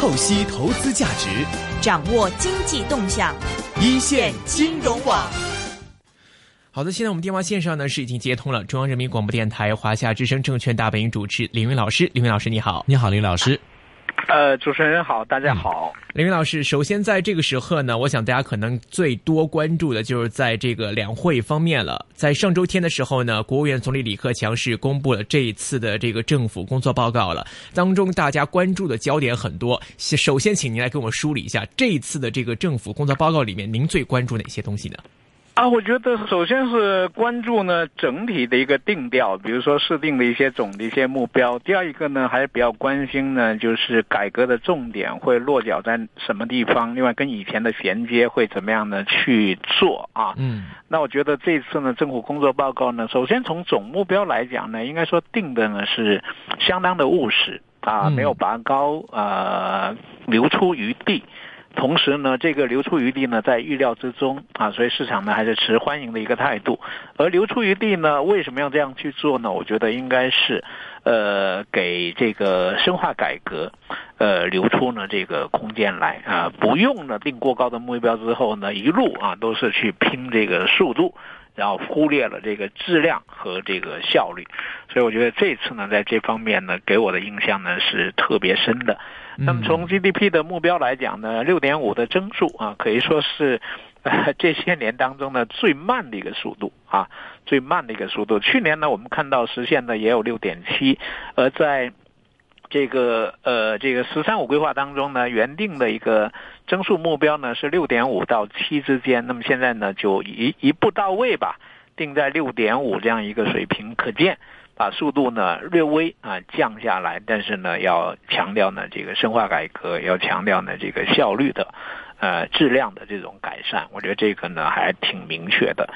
透析投资价值，掌握经济动向，一线金融网。好的，现在我们电话线上呢是已经接通了中央人民广播电台华夏之声证券大本营主持林云老师，林云老师你好，你好，林老师。呃，主持人好，大家好。林云老师，首先在这个时刻呢，我想大家可能最多关注的就是在这个两会方面了。在上周天的时候呢，国务院总理李克强是公布了这一次的这个政府工作报告了，当中大家关注的焦点很多。首先，请您来给我们梳理一下这一次的这个政府工作报告里面，您最关注哪些东西呢？啊，我觉得首先是关注呢整体的一个定调，比如说设定的一些总的一些目标。第二一个呢，还是比较关心呢，就是改革的重点会落脚在什么地方，另外跟以前的衔接会怎么样呢去做啊？嗯，那我觉得这次呢政府工作报告呢，首先从总目标来讲呢，应该说定的呢是相当的务实啊，没有拔高啊，留出余地。同时呢，这个留出余地呢在预料之中啊，所以市场呢还是持欢迎的一个态度。而留出余地呢，为什么要这样去做呢？我觉得应该是，呃，给这个深化改革，呃，留出呢这个空间来啊，不用呢定过高的目标之后呢，一路啊都是去拼这个速度。然后忽略了这个质量和这个效率，所以我觉得这次呢，在这方面呢，给我的印象呢是特别深的。那么从 GDP 的目标来讲呢，六点五的增速啊，可以说是 这些年当中呢最慢的一个速度啊，最慢的一个速度。去年呢，我们看到实现的也有六点七，而在。这个呃，这个“十三五”规划当中呢，原定的一个增速目标呢是六点五到七之间。那么现在呢，就一一步到位吧，定在六点五这样一个水平。可见，把速度呢略微啊降下来，但是呢，要强调呢这个深化改革，要强调呢这个效率的。呃，质量的这种改善，我觉得这个呢还挺明确的。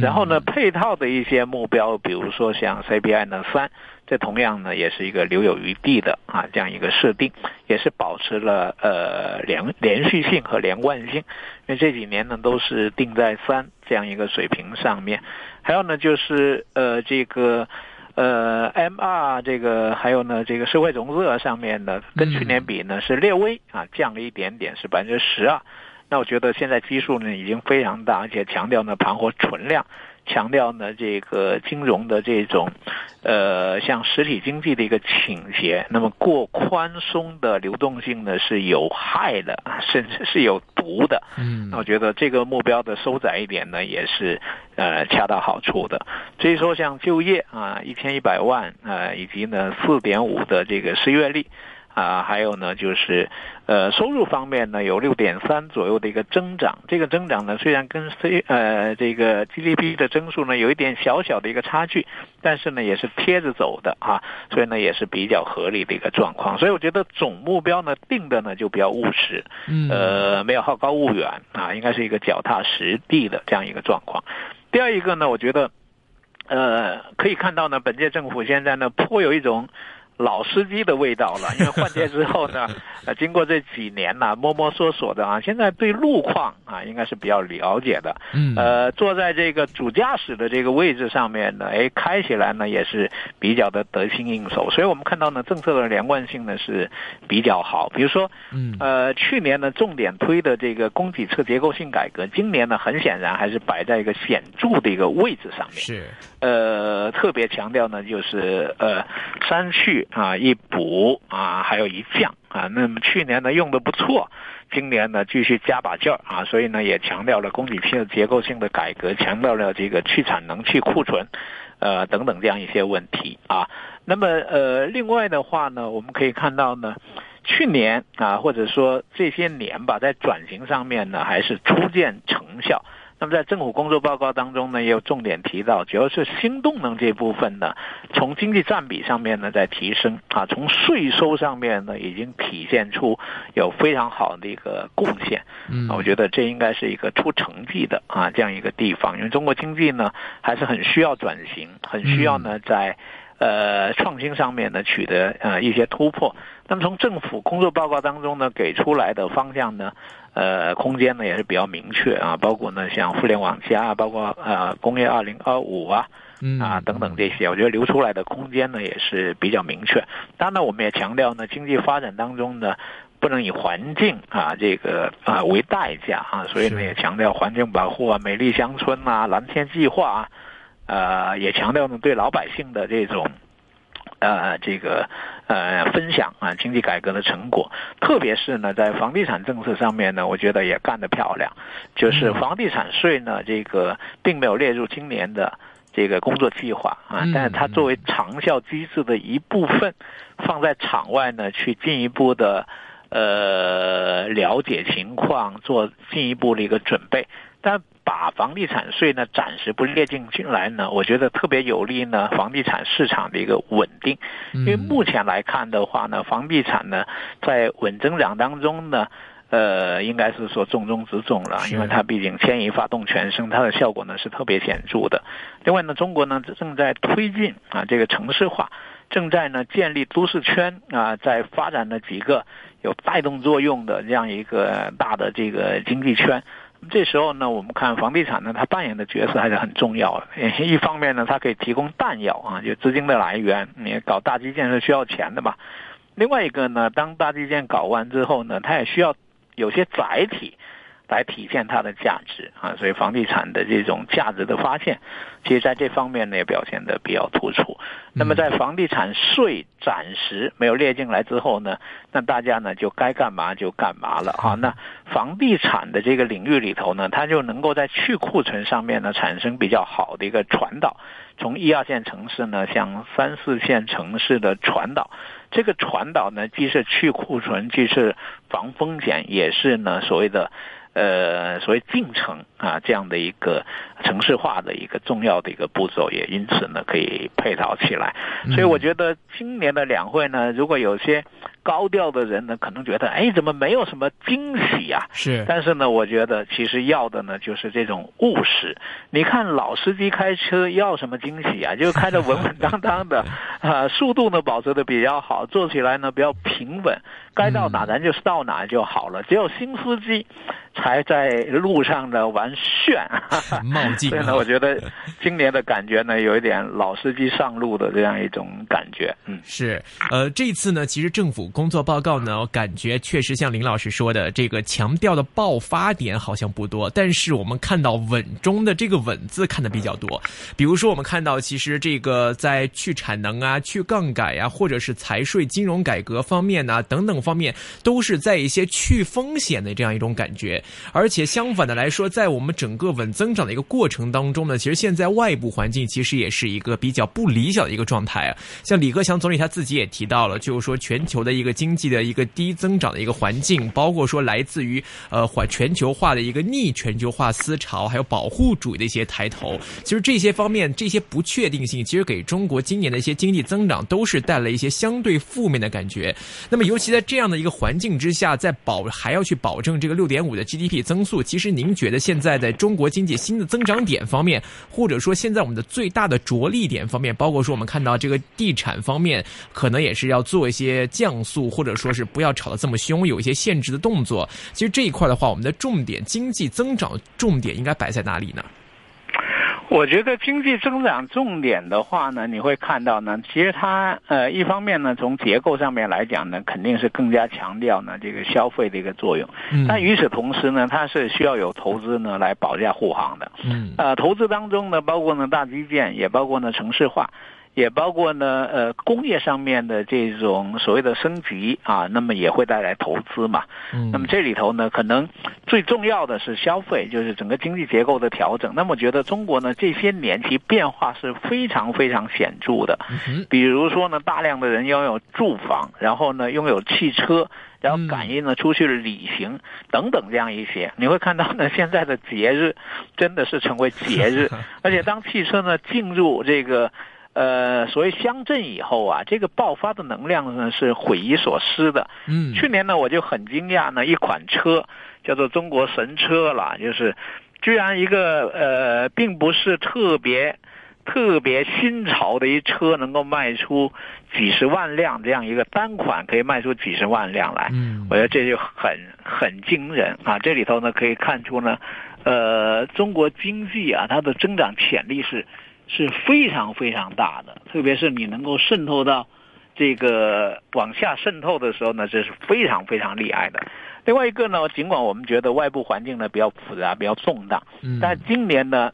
然后呢，配套的一些目标，比如说像 CPI 呢三，这同样呢也是一个留有余地的啊这样一个设定，也是保持了呃连连续性和连贯性。因为这几年呢都是定在三这样一个水平上面。还有呢就是呃这个。呃，M R 这个还有呢，这个社会融资额上面呢，跟去年比呢是略微啊降了一点点，是百分之十二。那我觉得现在基数呢已经非常大，而且强调呢盘活存量。强调呢，这个金融的这种，呃，像实体经济的一个倾斜，那么过宽松的流动性呢是有害的，甚至是有毒的。嗯，那我觉得这个目标的收窄一点呢，也是呃恰到好处的。所以说，像就业啊，一千一百万啊，以及呢四点五的这个失业率。啊，还有呢，就是，呃，收入方面呢，有六点三左右的一个增长。这个增长呢，虽然跟 C 呃这个 GDP 的增速呢有一点小小的一个差距，但是呢也是贴着走的啊，所以呢也是比较合理的一个状况。所以我觉得总目标呢定的呢就比较务实，呃，没有好高骛远啊，应该是一个脚踏实地的这样一个状况。第二一个呢，我觉得，呃，可以看到呢，本届政府现在呢颇有一种。老司机的味道了，因为换届之后呢，呃，经过这几年呢，摸摸索索的啊，现在对路况啊，应该是比较了解的。嗯，呃，坐在这个主驾驶的这个位置上面呢，哎，开起来呢也是比较的得心应手。所以我们看到呢，政策的连贯性呢是比较好。比如说，嗯，呃，去年呢重点推的这个供给侧结构性改革，今年呢很显然还是摆在一个显著的一个位置上面。是，呃，特别强调呢，就是呃，三去。啊，一补啊，还有一降啊。那么去年呢用的不错，今年呢继续加把劲儿啊。所以呢也强调了供给侧结构性的改革，强调了这个去产能、去库存，呃等等这样一些问题啊。那么呃，另外的话呢，我们可以看到呢，去年啊或者说这些年吧，在转型上面呢还是初见成效。那么在政府工作报告当中呢，也有重点提到，主要是新动能这部分呢，从经济占比上面呢在提升啊，从税收上面呢已经体现出有非常好的一个贡献。嗯，我觉得这应该是一个出成绩的啊这样一个地方，因为中国经济呢还是很需要转型，很需要呢在呃创新上面呢取得呃一些突破。那么从政府工作报告当中呢给出来的方向呢。呃，空间呢也是比较明确啊，包括呢像互联网加，包括呃工业二零二五啊，啊等等这些，我觉得留出来的空间呢也是比较明确。当然，我们也强调呢，经济发展当中呢，不能以环境啊这个啊为代价啊，所以呢也强调环境保护啊、美丽乡村啊、蓝天计划啊，呃，也强调呢对老百姓的这种。呃，这个呃，分享啊，经济改革的成果，特别是呢，在房地产政策上面呢，我觉得也干得漂亮。就是房地产税呢，这个并没有列入今年的这个工作计划啊，但是它作为长效机制的一部分，放在场外呢，去进一步的呃了解情况，做进一步的一个准备。但把房地产税呢暂时不列进进来呢，我觉得特别有利呢房地产市场的一个稳定。因为目前来看的话呢，房地产呢在稳增长当中呢，呃，应该是说重中之重了，因为它毕竟牵一发动全身，它的效果呢是特别显著的。另外呢，中国呢正在推进啊这个城市化，正在呢建立都市圈啊，在发展了几个有带动作用的这样一个大的这个经济圈。这时候呢，我们看房地产呢，它扮演的角色还是很重要的。一方面呢，它可以提供弹药啊，就资金的来源。你搞大基建是需要钱的嘛。另外一个呢，当大基建搞完之后呢，它也需要有些载体。来体现它的价值啊，所以房地产的这种价值的发现，其实在这方面呢也表现的比较突出。那么在房地产税暂时没有列进来之后呢，那大家呢就该干嘛就干嘛了啊。那房地产的这个领域里头呢，它就能够在去库存上面呢产生比较好的一个传导，从一二线城市呢向三四线城市的传导。这个传导呢既是去库存，既是防风险，也是呢所谓的。呃，所谓进程啊，这样的一个城市化的一个重要的一个步骤，也因此呢可以配套起来。所以我觉得今年的两会呢，如果有些高调的人呢，可能觉得哎，怎么没有什么惊喜啊？是。但是呢，我觉得其实要的呢就是这种务实。你看老司机开车要什么惊喜啊？就开的稳稳当当的，啊，速度呢保持的比较好，坐起来呢比较平稳，该到哪咱就到哪就好了。只有新司机。才在路上呢玩炫，冒进。所以呢，我觉得今年的感觉呢，有一点老司机上路的这样一种感觉。嗯，是。呃，这次呢，其实政府工作报告呢，我感觉确实像林老师说的，这个强调的爆发点好像不多，但是我们看到稳中的这个稳字看的比较多。比如说，我们看到其实这个在去产能啊、去杠杆呀，或者是财税金融改革方面啊等等方面，都是在一些去风险的这样一种感觉。而且相反的来说，在我们整个稳增长的一个过程当中呢，其实现在外部环境其实也是一个比较不理想的一个状态啊。像李克强总理他自己也提到了，就是说全球的一一个经济的一个低增长的一个环境，包括说来自于呃环全球化的一个逆全球化思潮，还有保护主义的一些抬头。其实这些方面这些不确定性，其实给中国今年的一些经济增长都是带来一些相对负面的感觉。那么尤其在这样的一个环境之下，在保还要去保证这个六点五的。GDP 增速，其实您觉得现在在中国经济新的增长点方面，或者说现在我们的最大的着力点方面，包括说我们看到这个地产方面，可能也是要做一些降速，或者说是不要吵得这么凶，有一些限制的动作。其实这一块的话，我们的重点经济增长重点应该摆在哪里呢？我觉得经济增长重点的话呢，你会看到呢，其实它呃一方面呢，从结构上面来讲呢，肯定是更加强调呢这个消费的一个作用。嗯。但与此同时呢，它是需要有投资呢来保驾护航的。嗯。呃，投资当中呢，包括呢大基建，也包括呢城市化。也包括呢，呃，工业上面的这种所谓的升级啊，那么也会带来投资嘛。嗯。那么这里头呢，可能最重要的是消费，就是整个经济结构的调整。那么我觉得中国呢，这些年其变化是非常非常显著的。嗯。比如说呢，大量的人拥有住房，然后呢，拥有汽车，然后感应呢出去旅行等等这样一些，你会看到呢，现在的节日真的是成为节日，而且当汽车呢进入这个。呃，所谓乡镇以后啊，这个爆发的能量呢是匪夷所思的。嗯，去年呢我就很惊讶呢，一款车叫做中国神车了，就是居然一个呃，并不是特别特别新潮的一车，能够卖出几十万辆这样一个单款可以卖出几十万辆来。嗯，我觉得这就很很惊人啊！这里头呢可以看出呢，呃，中国经济啊它的增长潜力是。是非常非常大的，特别是你能够渗透到这个往下渗透的时候呢，这是非常非常厉害的。另外一个呢，尽管我们觉得外部环境呢比较复杂、比较动荡，但今年呢，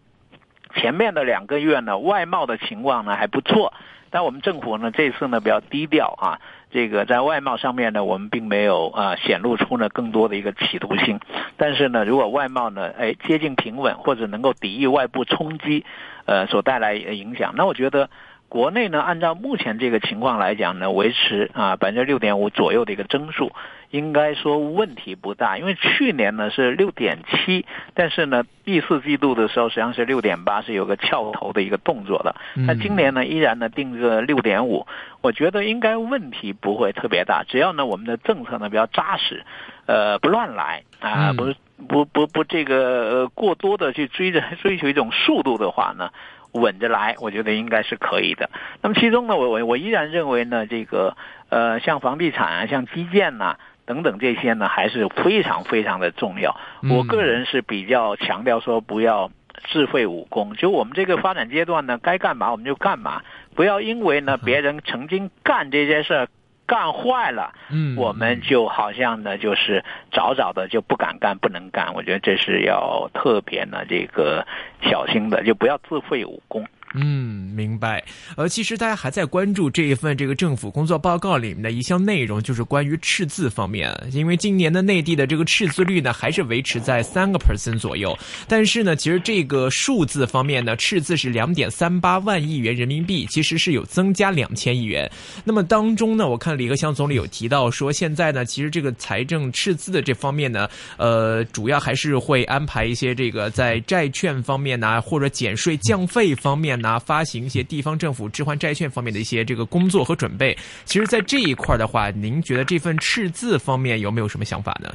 前面的两个月呢，外贸的情况呢还不错。但我们政府呢这次呢比较低调啊，这个在外贸上面呢，我们并没有啊显露出呢更多的一个企图心。但是呢，如果外贸呢哎接近平稳，或者能够抵御外部冲击，呃所带来影响，那我觉得。国内呢，按照目前这个情况来讲呢，维持啊百分之六点五左右的一个增速，应该说问题不大。因为去年呢是六点七，但是呢第四季度的时候实际上是六点八，是有个翘头的一个动作的。那今年呢依然呢定个六点五，我觉得应该问题不会特别大。只要呢我们的政策呢比较扎实，呃不乱来啊，不不不不这个过多的去追着 追求一种速度的话呢。稳着来，我觉得应该是可以的。那么其中呢，我我我依然认为呢，这个呃，像房地产啊，像基建呐等等这些呢，还是非常非常的重要。我个人是比较强调说，不要自废武功。就我们这个发展阶段呢，该干嘛我们就干嘛，不要因为呢别人曾经干这些事儿。干坏了，嗯，我们就好像呢，就是早早的就不敢干，不能干。我觉得这是要特别呢，这个小心的，就不要自废武功。嗯，明白。呃，其实大家还在关注这一份这个政府工作报告里面的一项内容，就是关于赤字方面。因为今年的内地的这个赤字率呢，还是维持在三个 percent 左右。但是呢，其实这个数字方面呢，赤字是两点三八万亿元人民币，其实是有增加两千亿元。那么当中呢，我看李克强总理有提到说，现在呢，其实这个财政赤字的这方面呢，呃，主要还是会安排一些这个在债券方面呢，或者减税降费方面。拿发行一些地方政府置换债券方面的一些这个工作和准备，其实，在这一块的话，您觉得这份赤字方面有没有什么想法呢？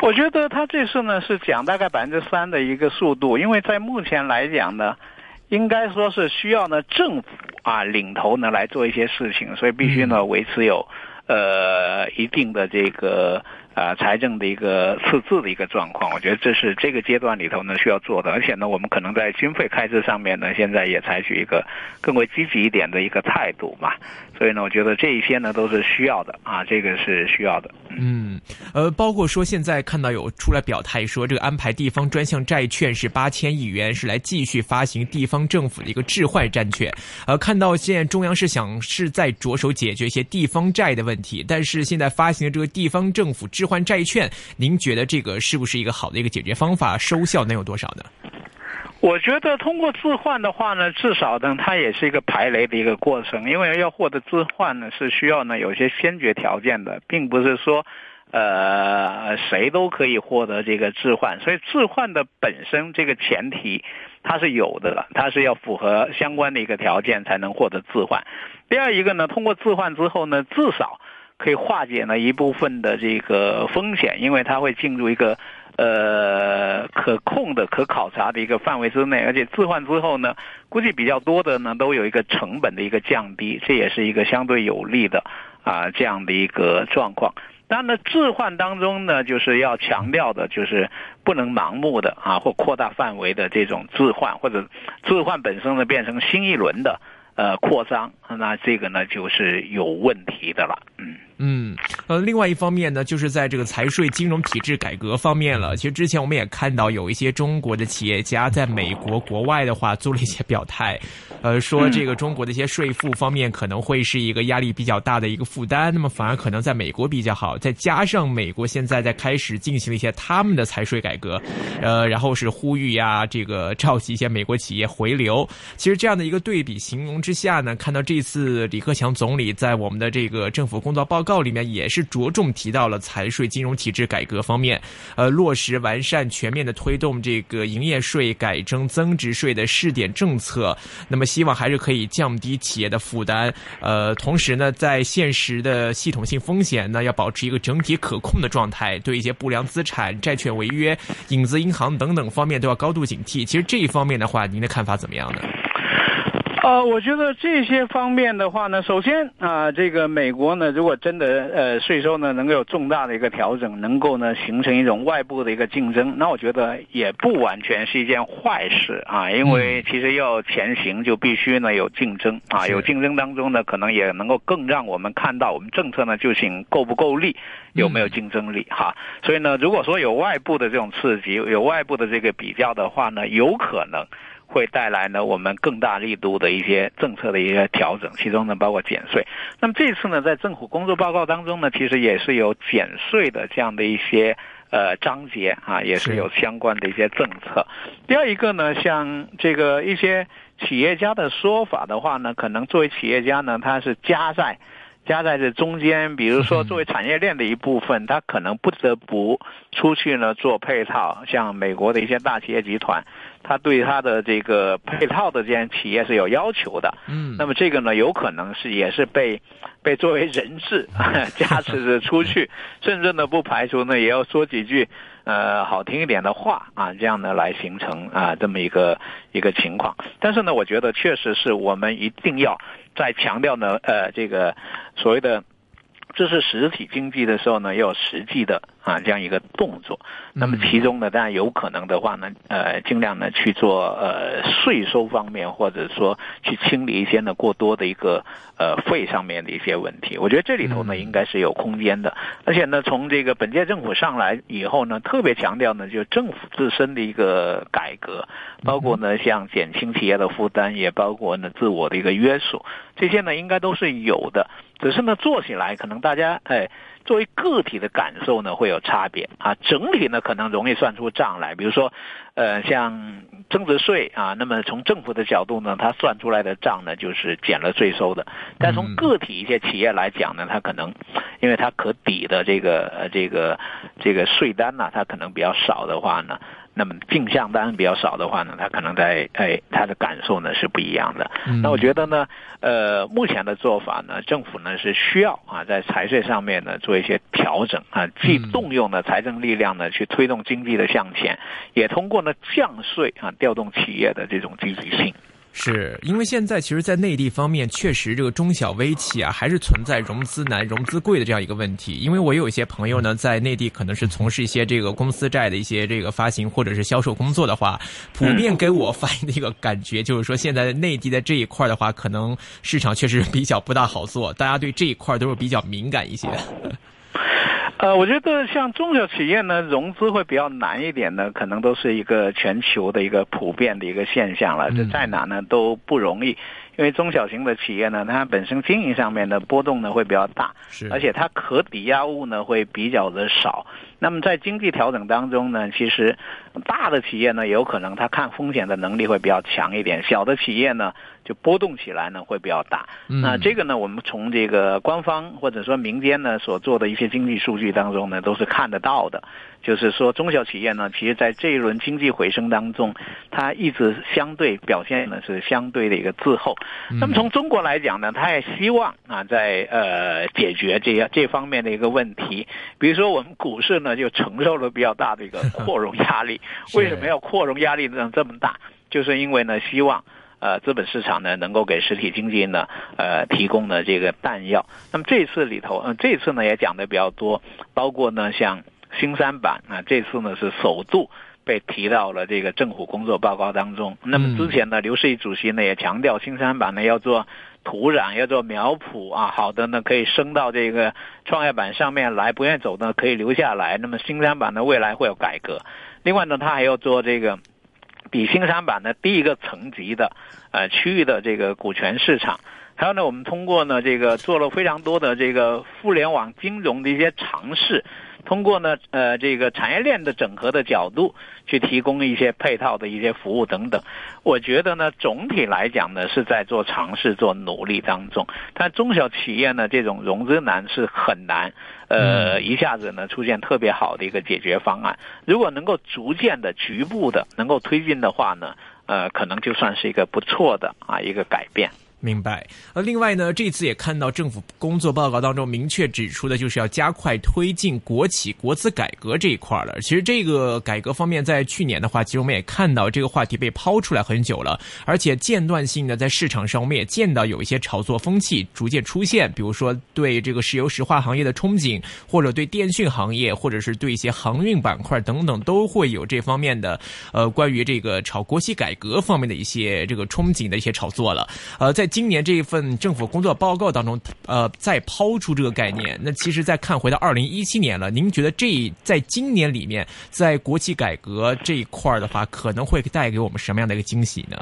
我觉得他这次呢是讲大概百分之三的一个速度，因为在目前来讲呢，应该说是需要呢政府啊领头呢来做一些事情，所以必须呢维持有呃一定的这个。啊，财政的一个赤字的一个状况，我觉得这是这个阶段里头呢需要做的，而且呢，我们可能在军费开支上面呢，现在也采取一个更为积极一点的一个态度嘛。所以呢，我觉得这一些呢都是需要的啊，这个是需要的。嗯，呃，包括说现在看到有出来表态说，这个安排地方专项债券是八千亿元，是来继续发行地方政府的一个置换债券。呃，看到现在中央是想是在着手解决一些地方债的问题，但是现在发行的这个地方政府置换债券，您觉得这个是不是一个好的一个解决方法？收效能有多少呢？我觉得通过置换的话呢，至少呢，它也是一个排雷的一个过程，因为要获得置换呢，是需要呢有些先决条件的，并不是说，呃，谁都可以获得这个置换，所以置换的本身这个前提它是有的了，它是要符合相关的一个条件才能获得置换。第二一个呢，通过置换之后呢，至少。可以化解呢一部分的这个风险，因为它会进入一个呃可控的、可考察的一个范围之内，而且置换之后呢，估计比较多的呢都有一个成本的一个降低，这也是一个相对有利的啊这样的一个状况。当然，置换当中呢，就是要强调的就是不能盲目的啊或扩大范围的这种置换，或者置换本身呢变成新一轮的。呃，扩张，那这个呢就是有问题的了，嗯。嗯，呃，另外一方面呢，就是在这个财税金融体制改革方面了。其实之前我们也看到有一些中国的企业家在美国国外的话做了一些表态，呃，说这个中国的一些税负方面可能会是一个压力比较大的一个负担，那么反而可能在美国比较好。再加上美国现在在开始进行了一些他们的财税改革，呃，然后是呼吁呀，这个召集一些美国企业回流。其实这样的一个对比形容之下呢，看到这次李克强总理在我们的这个政府工作报。告里面也是着重提到了财税金融体制改革方面，呃，落实完善全面的推动这个营业税改征增值税的试点政策，那么希望还是可以降低企业的负担，呃，同时呢，在现实的系统性风险呢，要保持一个整体可控的状态，对一些不良资产、债券违约、影子银行等等方面都要高度警惕。其实这一方面的话，您的看法怎么样呢？呃，我觉得这些方面的话呢，首先啊，这个美国呢，如果真的呃税收呢能够有重大的一个调整，能够呢形成一种外部的一个竞争，那我觉得也不完全是一件坏事啊，因为其实要前行就必须呢有竞争啊，有竞争当中呢，可能也能够更让我们看到我们政策呢究竟够不够力，有没有竞争力哈。所以呢，如果说有外部的这种刺激，有外部的这个比较的话呢，有可能。会带来呢我们更大力度的一些政策的一些调整，其中呢包括减税。那么这次呢在政府工作报告当中呢，其实也是有减税的这样的一些呃章节啊，也是有相关的一些政策。第二一个呢，像这个一些企业家的说法的话呢，可能作为企业家呢，他是加在加在这中间，比如说作为产业链的一部分，他可能不得不出去呢做配套，像美国的一些大企业集团。他对他的这个配套的这些企业是有要求的，嗯，那么这个呢，有可能是也是被被作为人质 加持着出去，甚至呢不排除呢也要说几句呃好听一点的话啊，这样呢来形成啊这么一个一个情况。但是呢，我觉得确实是我们一定要在强调呢呃这个所谓的这是实体经济的时候呢，要有实际的。啊，这样一个动作，那么其中呢，当然有可能的话呢，呃，尽量呢去做呃税收方面，或者说去清理一些呢过多的一个呃费上面的一些问题。我觉得这里头呢应该是有空间的，而且呢，从这个本届政府上来以后呢，特别强调呢，就政府自身的一个改革，包括呢像减轻企业的负担，也包括呢自我的一个约束，这些呢应该都是有的，只是呢做起来可能大家哎。作为个体的感受呢，会有差别啊。整体呢，可能容易算出账来。比如说，呃，像增值税啊，那么从政府的角度呢，它算出来的账呢，就是减了税收的。但从个体一些企业来讲呢，它可能，因为它可抵的这个呃这个这个税单呢，它可能比较少的话呢。那么进项单比较少的话呢，他可能在哎，他的感受呢是不一样的。那我觉得呢，呃，目前的做法呢，政府呢是需要啊，在财税上面呢做一些调整啊，既动用了财政力量呢去推动经济的向前，也通过呢降税啊调动企业的这种积极性。是因为现在其实，在内地方面，确实这个中小微企啊，还是存在融资难、融资贵的这样一个问题。因为我有一些朋友呢，在内地可能是从事一些这个公司债的一些这个发行或者是销售工作的话，普遍给我反映的一个感觉就是说，现在内地在这一块的话，可能市场确实比较不大好做，大家对这一块都是比较敏感一些。呃，我觉得像中小企业呢，融资会比较难一点呢，可能都是一个全球的一个普遍的一个现象了。这在哪呢都不容易，因为中小型的企业呢，它本身经营上面的波动呢会比较大，而且它可抵押物呢会比较的少。那么在经济调整当中呢，其实大的企业呢，有可能它看风险的能力会比较强一点，小的企业呢。就波动起来呢会比较大，那这个呢，我们从这个官方或者说民间呢所做的一些经济数据当中呢，都是看得到的。就是说，中小企业呢，其实在这一轮经济回升当中，它一直相对表现呢是相对的一个滞后。那么从中国来讲呢，它也希望啊，在呃解决这样这方面的一个问题。比如说，我们股市呢就承受了比较大的一个 扩容压力。为什么要扩容压力呢这么大？就是因为呢，希望。呃，资本市场呢，能够给实体经济呢，呃，提供的这个弹药。那么这次里头，嗯，这次呢也讲的比较多，包括呢像新三板啊，这次呢是首度被提到了这个政府工作报告当中。那么之前呢，刘士余主席呢也强调，新三板呢要做土壤，要做苗圃啊，好的呢可以升到这个创业板上面来，不愿意走呢可以留下来。那么新三板呢未来会有改革。另外呢，他还要做这个。比新三板的第一个层级的，呃，区域的这个股权市场，还有呢，我们通过呢，这个做了非常多的这个互联网金融的一些尝试。通过呢，呃，这个产业链的整合的角度，去提供一些配套的一些服务等等。我觉得呢，总体来讲呢，是在做尝试、做努力当中。但中小企业呢，这种融资难是很难，呃，一下子呢出现特别好的一个解决方案。如果能够逐渐的、局部的能够推进的话呢，呃，可能就算是一个不错的啊一个改变。明白。呃，另外呢，这次也看到政府工作报告当中明确指出的，就是要加快推进国企国资改革这一块了。其实这个改革方面，在去年的话，其实我们也看到这个话题被抛出来很久了，而且间断性的在市场上，我们也见到有一些炒作风气逐渐出现，比如说对这个石油石化行业的憧憬，或者对电讯行业，或者是对一些航运板块等等，都会有这方面的呃关于这个炒国企改革方面的一些这个憧憬的一些炒作了。呃，在今年这一份政府工作报告当中，呃，再抛出这个概念。那其实再看回到二零一七年了，您觉得这在今年里面，在国企改革这一块的话，可能会带给我们什么样的一个惊喜呢？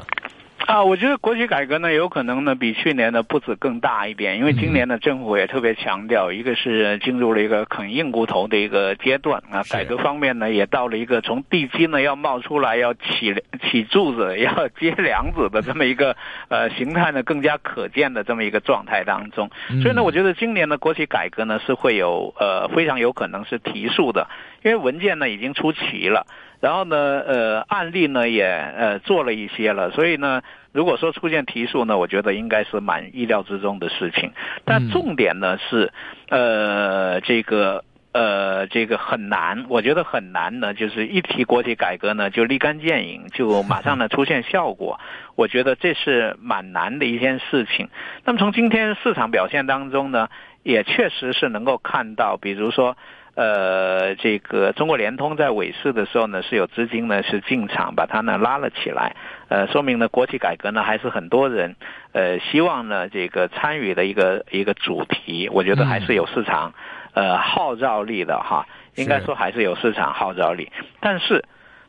啊，我觉得国企改革呢，有可能呢比去年的步子更大一点，因为今年的政府也特别强调，一个是进入了一个啃硬骨头的一个阶段啊，改革方面呢也到了一个从地基呢要冒出来，要起起柱子，要 接梁子的这么一个呃形态呢更加可见的这么一个状态当中，所以呢，我觉得今年的国企改革呢是会有呃非常有可能是提速的，因为文件呢已经出齐了。然后呢，呃，案例呢也呃做了一些了，所以呢，如果说出现提速呢，我觉得应该是蛮意料之中的事情。但重点呢是，呃，这个呃这个很难，我觉得很难呢，就是一提国企改革呢就立竿见影，就马上呢出现效果。我觉得这是蛮难的一件事情。那么从今天市场表现当中呢，也确实是能够看到，比如说。呃，这个中国联通在尾市的时候呢，是有资金呢是进场把它呢拉了起来，呃，说明呢国企改革呢还是很多人呃希望呢这个参与的一个一个主题，我觉得还是有市场呃号召力的哈，应该说还是有市场号召力，但是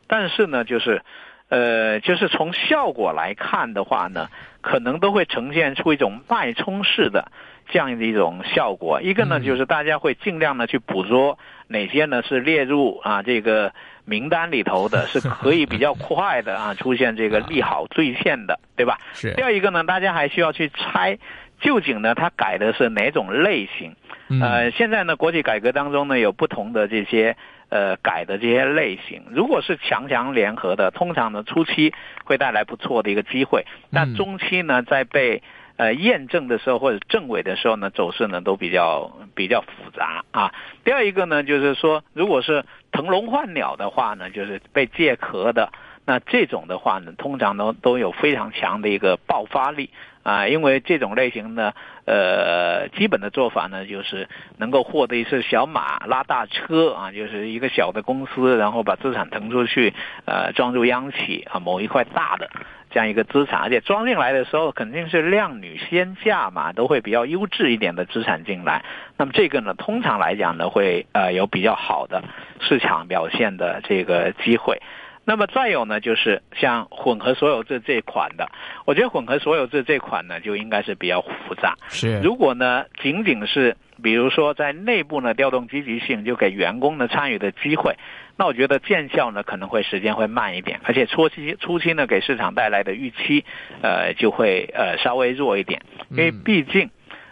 但是呢就是呃就是从效果来看的话呢，可能都会呈现出一种脉冲式的。这样的一种效果，一个呢就是大家会尽量的去捕捉哪些呢是列入啊这个名单里头的，是可以比较快的啊出现这个利好兑现的，对吧？是。第二一个呢，大家还需要去猜，究竟呢它改的是哪种类型？呃，现在呢国企改革当中呢有不同的这些呃改的这些类型，如果是强强联合的，通常呢初期会带来不错的一个机会，但中期呢在被呃，验证的时候或者证伪的时候呢，走势呢都比较比较复杂啊。第二一个呢，就是说，如果是腾笼换鸟的话呢，就是被借壳的，那这种的话呢，通常都都有非常强的一个爆发力啊。因为这种类型呢，呃，基本的做法呢，就是能够获得一次小马拉大车啊，就是一个小的公司，然后把资产腾出去，呃，装入央企啊，某一块大的。这样一个资产，而且装进来的时候肯定是靓女先嫁嘛，都会比较优质一点的资产进来。那么这个呢，通常来讲呢，会呃有比较好的市场表现的这个机会。那么再有呢，就是像混合所有制这款的，我觉得混合所有制这款呢，就应该是比较复杂。是，如果呢，仅仅是比如说在内部呢调动积极性，就给员工呢参与的机会。那我觉得见效呢可能会时间会慢一点，而且初期初期呢给市场带来的预期，呃就会呃稍微弱一点，因为毕竟，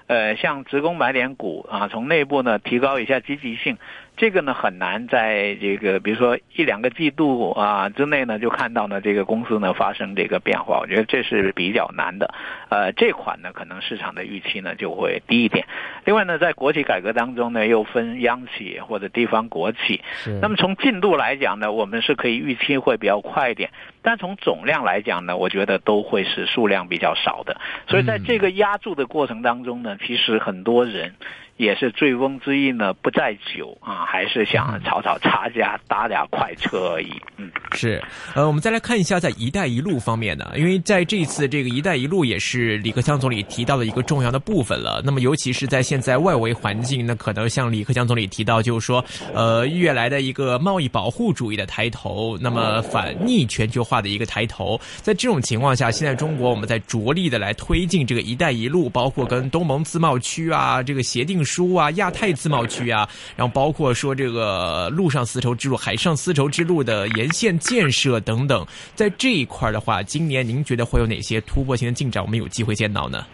呃像职工买点股啊，从内部呢提高一下积极性。这个呢很难在这个比如说一两个季度啊之内呢就看到呢这个公司呢发生这个变化，我觉得这是比较难的。呃，这款呢可能市场的预期呢就会低一点。另外呢，在国企改革当中呢又分央企或者地方国企，那么从进度来讲呢，我们是可以预期会比较快一点，但从总量来讲呢，我觉得都会是数量比较少的。所以在这个压住的过程当中呢，其实很多人。也是醉翁之意呢不在酒啊，还是想炒炒差价搭俩快车而已。嗯，是。呃，我们再来看一下在“一带一路”方面呢，因为在这次这个“一带一路”也是李克强总理提到的一个重要的部分了。那么，尤其是在现在外围环境，那可能像李克强总理提到，就是说，呃，越来的一个贸易保护主义的抬头，那么反逆全球化的一个抬头。在这种情况下，现在中国我们在着力的来推进这个“一带一路”，包括跟东盟自贸区啊这个协定。书啊，亚太自贸区啊，然后包括说这个陆上丝绸之路、海上丝绸之路的沿线建设等等，在这一块的话，今年您觉得会有哪些突破性的进展？我们有机会见到呢？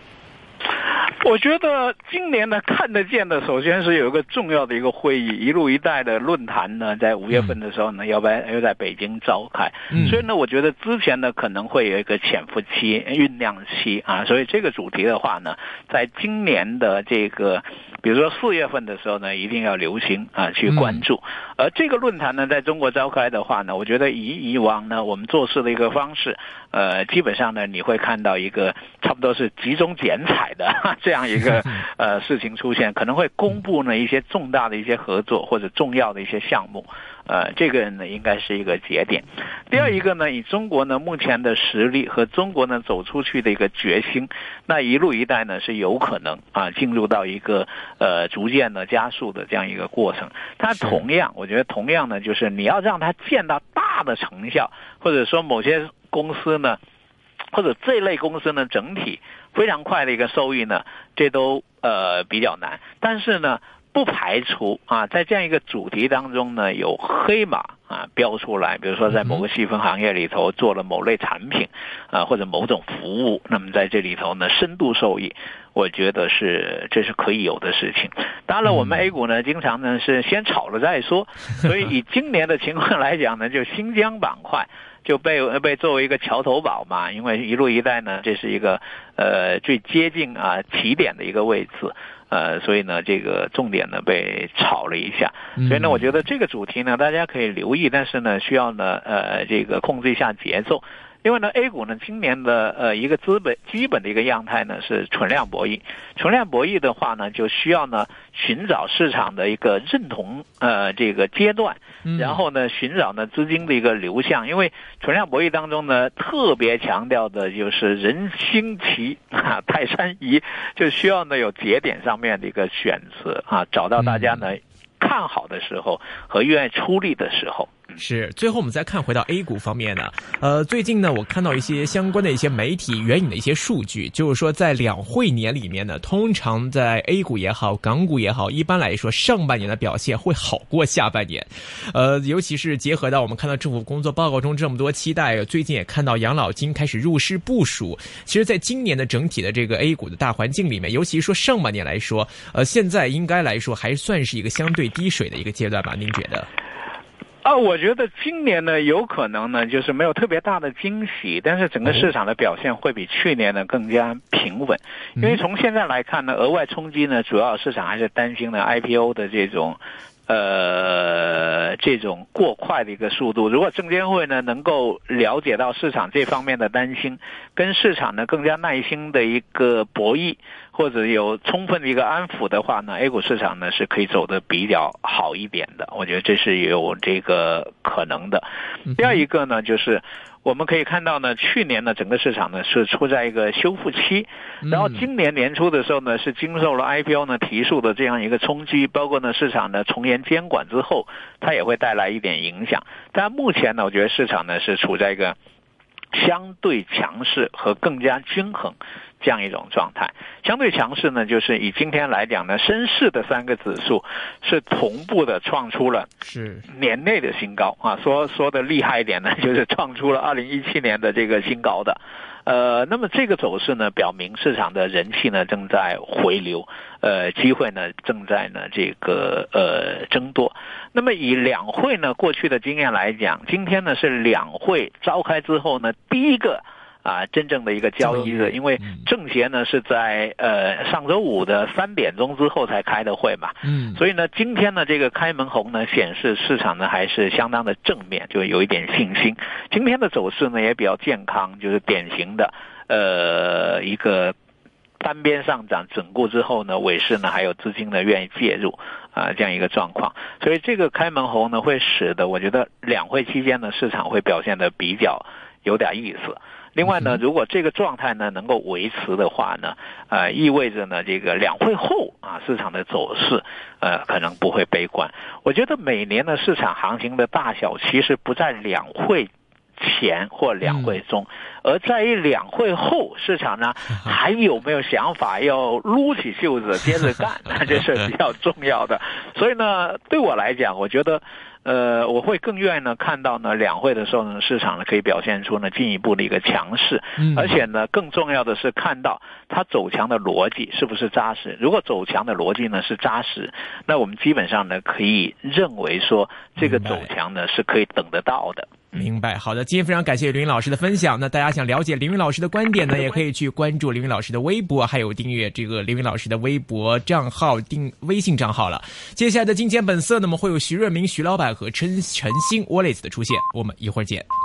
我觉得今年呢，看得见的，首先是有一个重要的一个会议，“一路一带”的论坛呢，在五月份的时候呢，要不然又在北京召开。所以呢，我觉得之前呢可能会有一个潜伏期、酝酿期啊。所以这个主题的话呢，在今年的这个，比如说四月份的时候呢，一定要留心啊，去关注。而这个论坛呢，在中国召开的话呢，我觉得以以往呢，我们做事的一个方式，呃，基本上呢，你会看到一个差不多是集中剪彩的这 样一个 呃事情出现，可能会公布呢一些重大的一些合作或者重要的一些项目。呃，这个呢应该是一个节点。第二一个呢，以中国呢目前的实力和中国呢走出去的一个决心，那一路一带呢是有可能啊进入到一个呃逐渐的加速的这样一个过程。它同样，我觉得同样呢，就是你要让它见到大的成效，或者说某些公司呢，或者这类公司呢整体非常快的一个收益呢，这都呃比较难。但是呢。不排除啊，在这样一个主题当中呢，有黑马啊标出来，比如说在某个细分行业里头做了某类产品啊，或者某种服务，那么在这里头呢深度受益，我觉得是这是可以有的事情。当然了，我们 A 股呢经常呢是先炒了再说，所以以今年的情况来讲呢，就新疆板块就被被作为一个桥头堡嘛，因为一路一带呢这是一个呃最接近啊起点的一个位置。呃，所以呢，这个重点呢被炒了一下，所以呢，我觉得这个主题呢，大家可以留意，但是呢，需要呢，呃，这个控制一下节奏。因为呢，A 股呢今年的呃一个资本基本的一个样态呢是存量博弈，存量博弈的话呢，就需要呢寻找市场的一个认同呃这个阶段，然后呢寻找呢资金的一个流向。因为存量博弈当中呢特别强调的就是人心齐啊泰山移，就需要呢有节点上面的一个选择啊，找到大家呢看好的时候和愿意出力的时候。是，最后我们再看回到 A 股方面呢，呃，最近呢，我看到一些相关的一些媒体援引的一些数据，就是说在两会年里面呢，通常在 A 股也好，港股也好，一般来说上半年的表现会好过下半年，呃，尤其是结合到我们看到政府工作报告中这么多期待，最近也看到养老金开始入市部署，其实，在今年的整体的这个 A 股的大环境里面，尤其说上半年来说，呃，现在应该来说还算是一个相对低水的一个阶段吧？您觉得？啊，我觉得今年呢，有可能呢，就是没有特别大的惊喜，但是整个市场的表现会比去年呢更加平稳。因为从现在来看呢，额外冲击呢，主要市场还是担心呢 IPO 的这种。呃，这种过快的一个速度，如果证监会呢能够了解到市场这方面的担心，跟市场呢更加耐心的一个博弈，或者有充分的一个安抚的话呢，A 股市场呢是可以走的比较好一点的。我觉得这是有这个可能的。第二一个呢就是。我们可以看到呢，去年呢整个市场呢是处在一个修复期，然后今年年初的时候呢是经受了 IPO 呢提速的这样一个冲击，包括呢市场呢从严监管之后，它也会带来一点影响。但目前呢，我觉得市场呢是处在一个相对强势和更加均衡。这样一种状态，相对强势呢，就是以今天来讲呢，深市的三个指数是同步的创出了是年内的新高啊。说说的厉害一点呢，就是创出了二零一七年的这个新高的。呃，那么这个走势呢，表明市场的人气呢正在回流，呃，机会呢正在呢这个呃增多。那么以两会呢过去的经验来讲，今天呢是两会召开之后呢第一个。啊，真正的一个交易日，因为政协呢是在呃上周五的三点钟之后才开的会嘛，嗯，所以呢，今天呢这个开门红呢显示市场呢还是相当的正面，就有一点信心。今天的走势呢也比较健康，就是典型的呃一个单边上涨整固之后呢，尾市呢还有资金呢愿意介入啊这样一个状况，所以这个开门红呢会使得我觉得两会期间呢市场会表现的比较有点意思。另外呢，如果这个状态呢能够维持的话呢，呃，意味着呢这个两会后啊市场的走势，呃，可能不会悲观。我觉得每年的市场行情的大小其实不在两会前或两会中，而在于两会后市场呢还有没有想法要撸起袖子接着干，这是比较重要的。所以呢，对我来讲，我觉得。呃，我会更愿意呢看到呢两会的时候呢，市场呢可以表现出呢进一步的一个强势，嗯而且呢更重要的是看到它走强的逻辑是不是扎实。如果走强的逻辑呢是扎实，那我们基本上呢可以认为说这个走强呢是可以等得到的。明白，好的，今天非常感谢林云老师的分享。那大家想了解林云老师的观点呢，也可以去关注林云老师的微博，还有订阅这个林云老师的微博账号、订微信账号了。接下来的金钱本色那么会有徐润明、徐老板和陈陈星 Wallace 的出现，我们一会儿见。